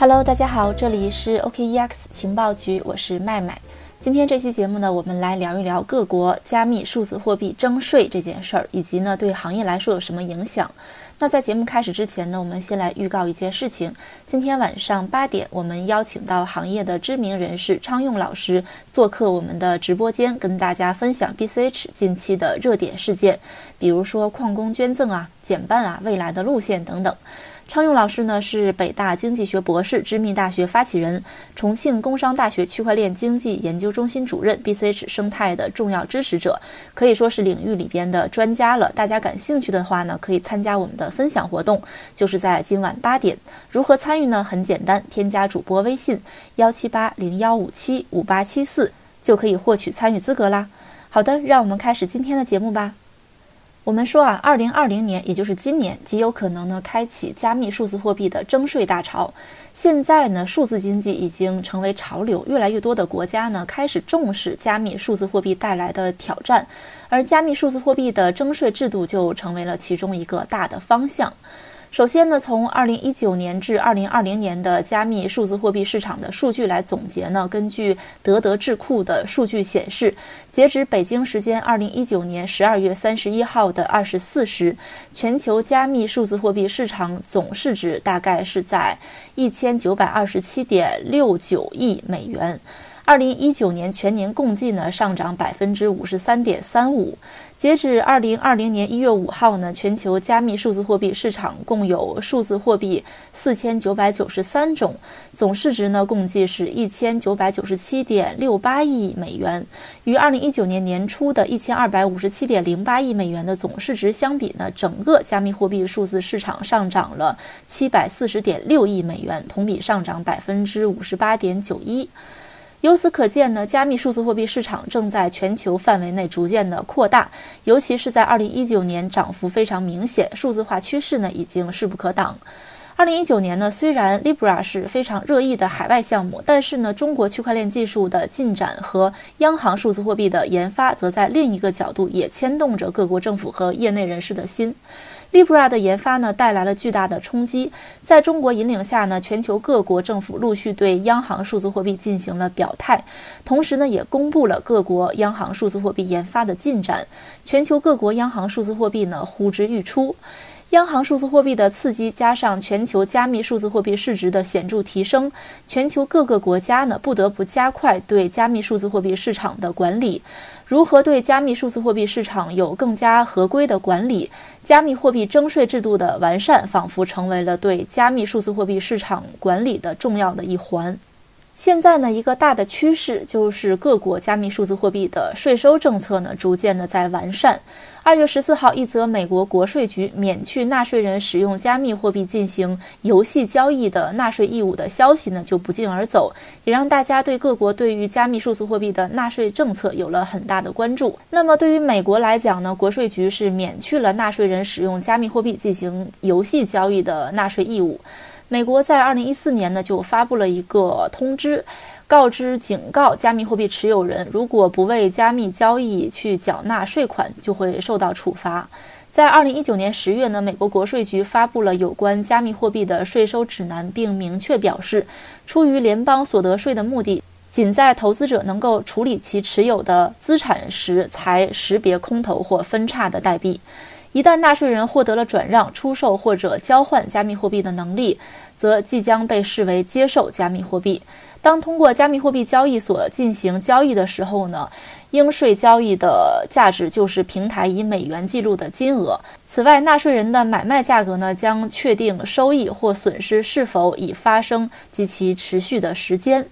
Hello，大家好，这里是 OKEX 情报局，我是麦麦。今天这期节目呢，我们来聊一聊各国加密数字货币征税这件事儿，以及呢对行业来说有什么影响。那在节目开始之前呢，我们先来预告一件事情。今天晚上八点，我们邀请到行业的知名人士昌用老师做客我们的直播间，跟大家分享 BCH 近期的热点事件，比如说矿工捐赠啊、减半啊、未来的路线等等。昌勇老师呢是北大经济学博士、知名大学发起人、重庆工商大学区块链经济研究中心主任、BCH 生态的重要支持者，可以说是领域里边的专家了。大家感兴趣的话呢，可以参加我们的分享活动，就是在今晚八点。如何参与呢？很简单，添加主播微信幺七八零幺五七五八七四，就可以获取参与资格啦。好的，让我们开始今天的节目吧。我们说啊，二零二零年，也就是今年，极有可能呢开启加密数字货币的征税大潮。现在呢，数字经济已经成为潮流，越来越多的国家呢开始重视加密数字货币带来的挑战，而加密数字货币的征税制度就成为了其中一个大的方向。首先呢，从二零一九年至二零二零年的加密数字货币市场的数据来总结呢，根据德德智库的数据显示，截止北京时间二零一九年十二月三十一号的二十四时，全球加密数字货币市场总市值大概是在一千九百二十七点六九亿美元。二零一九年全年共计呢上涨百分之五十三点三五。截止二零二零年一月五号呢，全球加密数字货币市场共有数字货币四千九百九十三种，总市值呢共计是一千九百九十七点六八亿美元。与二零一九年年初的一千二百五十七点零八亿美元的总市值相比呢，整个加密货币数字市场上涨了七百四十点六亿美元，同比上涨百分之五十八点九一。由此可见呢，加密数字货币市场正在全球范围内逐渐的扩大，尤其是在二零一九年涨幅非常明显，数字化趋势呢已经势不可挡。二零一九年呢，虽然 Libra 是非常热议的海外项目，但是呢，中国区块链技术的进展和央行数字货币的研发，则在另一个角度也牵动着各国政府和业内人士的心。Libra 的研发呢，带来了巨大的冲击。在中国引领下呢，全球各国政府陆续对央行数字货币进行了表态，同时呢，也公布了各国央行数字货币研发的进展。全球各国央行数字货币呢，呼之欲出。央行数字货币的刺激，加上全球加密数字货币市值的显著提升，全球各个国家呢不得不加快对加密数字货币市场的管理。如何对加密数字货币市场有更加合规的管理？加密货币征税制度的完善，仿佛成为了对加密数字货币市场管理的重要的一环。现在呢，一个大的趋势就是各国加密数字货币的税收政策呢，逐渐的在完善。二月十四号，一则美国国税局免去纳税人使用加密货币进行游戏交易的纳税义务的消息呢，就不胫而走，也让大家对各国对于加密数字货币的纳税政策有了很大的关注。那么，对于美国来讲呢，国税局是免去了纳税人使用加密货币进行游戏交易的纳税义务。美国在二零一四年呢就发布了一个通知，告知警告加密货币持有人，如果不为加密交易去缴纳税款，就会受到处罚。在二零一九年十月呢，美国国税局发布了有关加密货币的税收指南，并明确表示，出于联邦所得税的目的，仅在投资者能够处理其持有的资产时，才识别空头或分叉的代币。一旦纳税人获得了转让、出售或者交换加密货币的能力，则即将被视为接受加密货币。当通过加密货币交易所进行交易的时候呢，应税交易的价值就是平台以美元记录的金额。此外，纳税人的买卖价格呢，将确定收益或损失是否已发生及其持续的时间。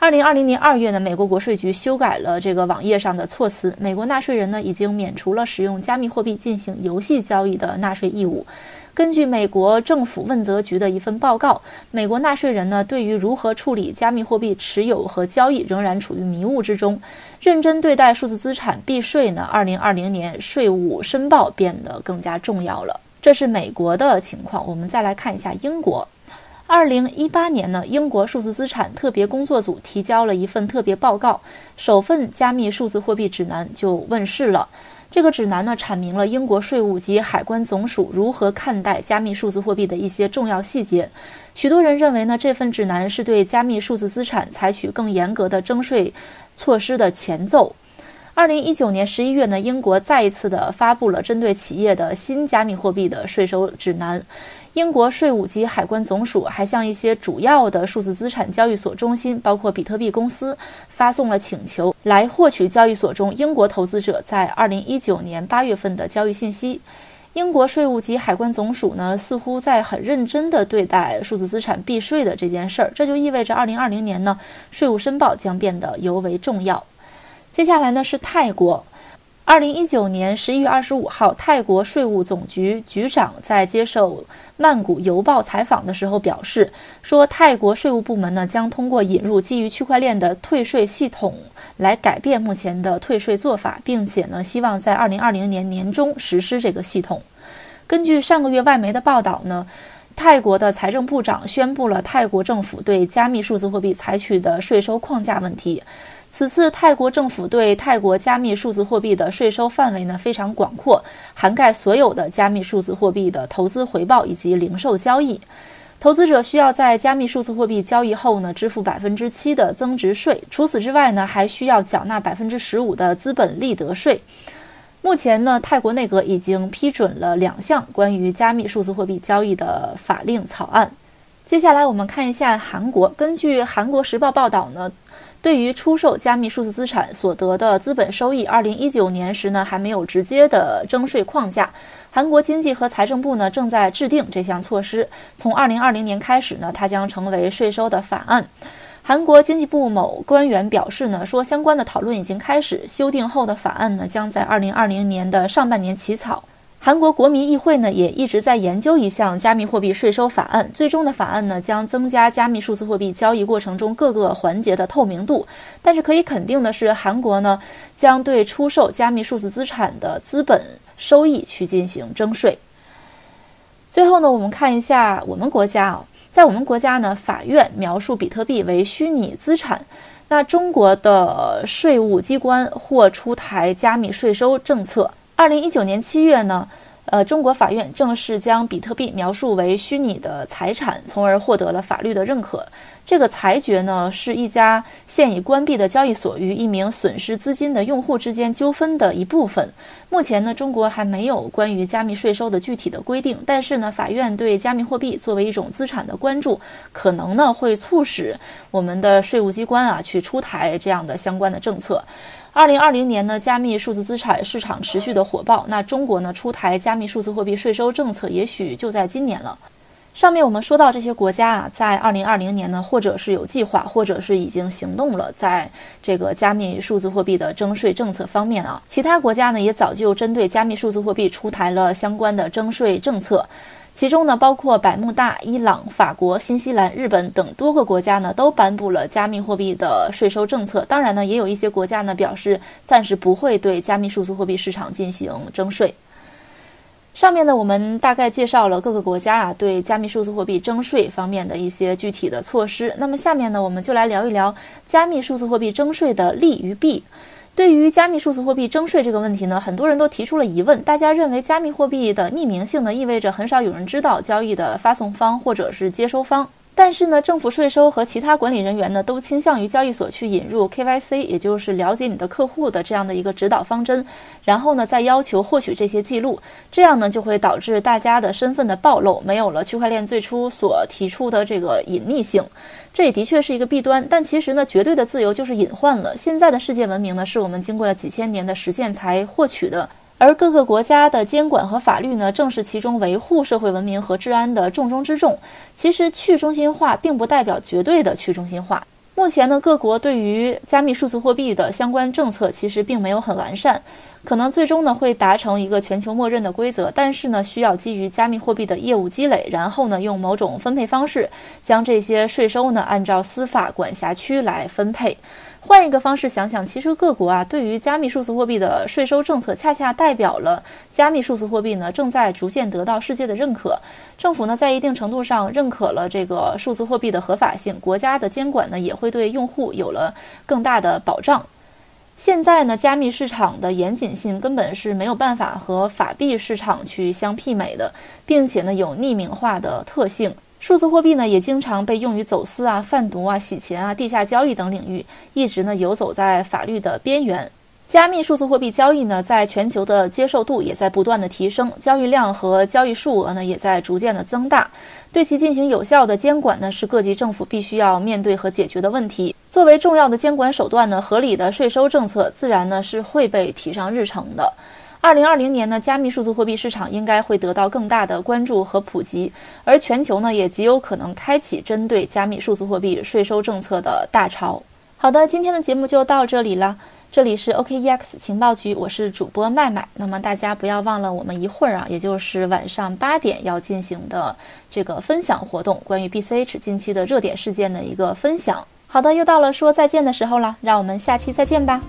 二零二零年二月呢，美国国税局修改了这个网页上的措辞，美国纳税人呢已经免除了使用加密货币进行游戏交易的纳税义务。根据美国政府问责局的一份报告，美国纳税人呢对于如何处理加密货币持有和交易仍然处于迷雾之中。认真对待数字资产避税呢，二零二零年税务申报变得更加重要了。这是美国的情况，我们再来看一下英国。二零一八年呢，英国数字资产特别工作组提交了一份特别报告，首份加密数字货币指南就问世了。这个指南呢，阐明了英国税务及海关总署如何看待加密数字货币的一些重要细节。许多人认为呢，这份指南是对加密数字资产采取更严格的征税措施的前奏。二零一九年十一月呢，英国再一次的发布了针对企业的新加密货币的税收指南。英国税务及海关总署还向一些主要的数字资产交易所中心，包括比特币公司，发送了请求，来获取交易所中英国投资者在二零一九年八月份的交易信息。英国税务及海关总署呢，似乎在很认真地对待数字资产避税的这件事儿，这就意味着二零二零年呢，税务申报将变得尤为重要。接下来呢是泰国。二零一九年十一月二十五号，泰国税务总局局长在接受《曼谷邮报》采访的时候表示，说泰国税务部门呢将通过引入基于区块链的退税系统来改变目前的退税做法，并且呢希望在二零二零年年中实施这个系统。根据上个月外媒的报道呢，泰国的财政部长宣布了泰国政府对加密数字货币采取的税收框架问题。此次泰国政府对泰国加密数字货币的税收范围呢非常广阔，涵盖所有的加密数字货币的投资回报以及零售交易。投资者需要在加密数字货币交易后呢支付百分之七的增值税，除此之外呢还需要缴纳百分之十五的资本利得税。目前呢，泰国内阁已经批准了两项关于加密数字货币交易的法令草案。接下来我们看一下韩国，根据韩国时报报道呢。对于出售加密数字资产所得的资本收益，二零一九年时呢还没有直接的征税框架。韩国经济和财政部呢正在制定这项措施，从二零二零年开始呢，它将成为税收的法案。韩国经济部某官员表示呢，说相关的讨论已经开始，修订后的法案呢将在二零二零年的上半年起草。韩国国民议会呢也一直在研究一项加密货币税收法案，最终的法案呢将增加加密数字货币交易过程中各个环节的透明度。但是可以肯定的是，韩国呢将对出售加密数字资产的资本收益去进行征税。最后呢，我们看一下我们国家啊，在我们国家呢，法院描述比特币为虚拟资产，那中国的税务机关或出台加密税收政策。二零一九年七月呢，呃，中国法院正式将比特币描述为虚拟的财产，从而获得了法律的认可。这个裁决呢，是一家现已关闭的交易所与一名损失资金的用户之间纠纷的一部分。目前呢，中国还没有关于加密税收的具体的规定，但是呢，法院对加密货币作为一种资产的关注，可能呢会促使我们的税务机关啊去出台这样的相关的政策。二零二零年呢，加密数字资产市场持续的火爆。那中国呢，出台加密数字货币税收政策，也许就在今年了。上面我们说到这些国家啊，在二零二零年呢，或者是有计划，或者是已经行动了，在这个加密数字货币的征税政策方面啊，其他国家呢，也早就针对加密数字货币出台了相关的征税政策。其中呢，包括百慕大、伊朗、法国、新西兰、日本等多个国家呢，都颁布了加密货币的税收政策。当然呢，也有一些国家呢表示暂时不会对加密数字货币市场进行征税。上面呢，我们大概介绍了各个国家啊对加密数字货币征税方面的一些具体的措施。那么下面呢，我们就来聊一聊加密数字货币征税的利与弊。对于加密数字货币征税这个问题呢，很多人都提出了疑问。大家认为加密货币的匿名性呢，意味着很少有人知道交易的发送方或者是接收方。但是呢，政府税收和其他管理人员呢，都倾向于交易所去引入 KYC，也就是了解你的客户的这样的一个指导方针，然后呢，再要求获取这些记录，这样呢，就会导致大家的身份的暴露，没有了区块链最初所提出的这个隐匿性。这也的确是一个弊端，但其实呢，绝对的自由就是隐患了。现在的世界文明呢，是我们经过了几千年的实践才获取的。而各个国家的监管和法律呢，正是其中维护社会文明和治安的重中之重。其实去中心化并不代表绝对的去中心化。目前呢，各国对于加密数字货币的相关政策其实并没有很完善，可能最终呢会达成一个全球默认的规则，但是呢需要基于加密货币的业务积累，然后呢用某种分配方式将这些税收呢按照司法管辖区来分配。换一个方式想想，其实各国啊，对于加密数字货币的税收政策，恰恰代表了加密数字货币呢正在逐渐得到世界的认可。政府呢，在一定程度上认可了这个数字货币的合法性，国家的监管呢，也会对用户有了更大的保障。现在呢，加密市场的严谨性根本是没有办法和法币市场去相媲美的，并且呢，有匿名化的特性。数字货币呢，也经常被用于走私啊、贩毒啊、洗钱啊、地下交易等领域，一直呢游走在法律的边缘。加密数字货币交易呢，在全球的接受度也在不断的提升，交易量和交易数额呢，也在逐渐的增大。对其进行有效的监管呢，是各级政府必须要面对和解决的问题。作为重要的监管手段呢，合理的税收政策自然呢是会被提上日程的。二零二零年呢，加密数字货币市场应该会得到更大的关注和普及，而全球呢，也极有可能开启针对加密数字货币税收政策的大潮。好的，今天的节目就到这里了。这里是 OKEX 情报局，我是主播麦麦。那么大家不要忘了，我们一会儿啊，也就是晚上八点要进行的这个分享活动，关于 BCH 近期的热点事件的一个分享。好的，又到了说再见的时候了，让我们下期再见吧。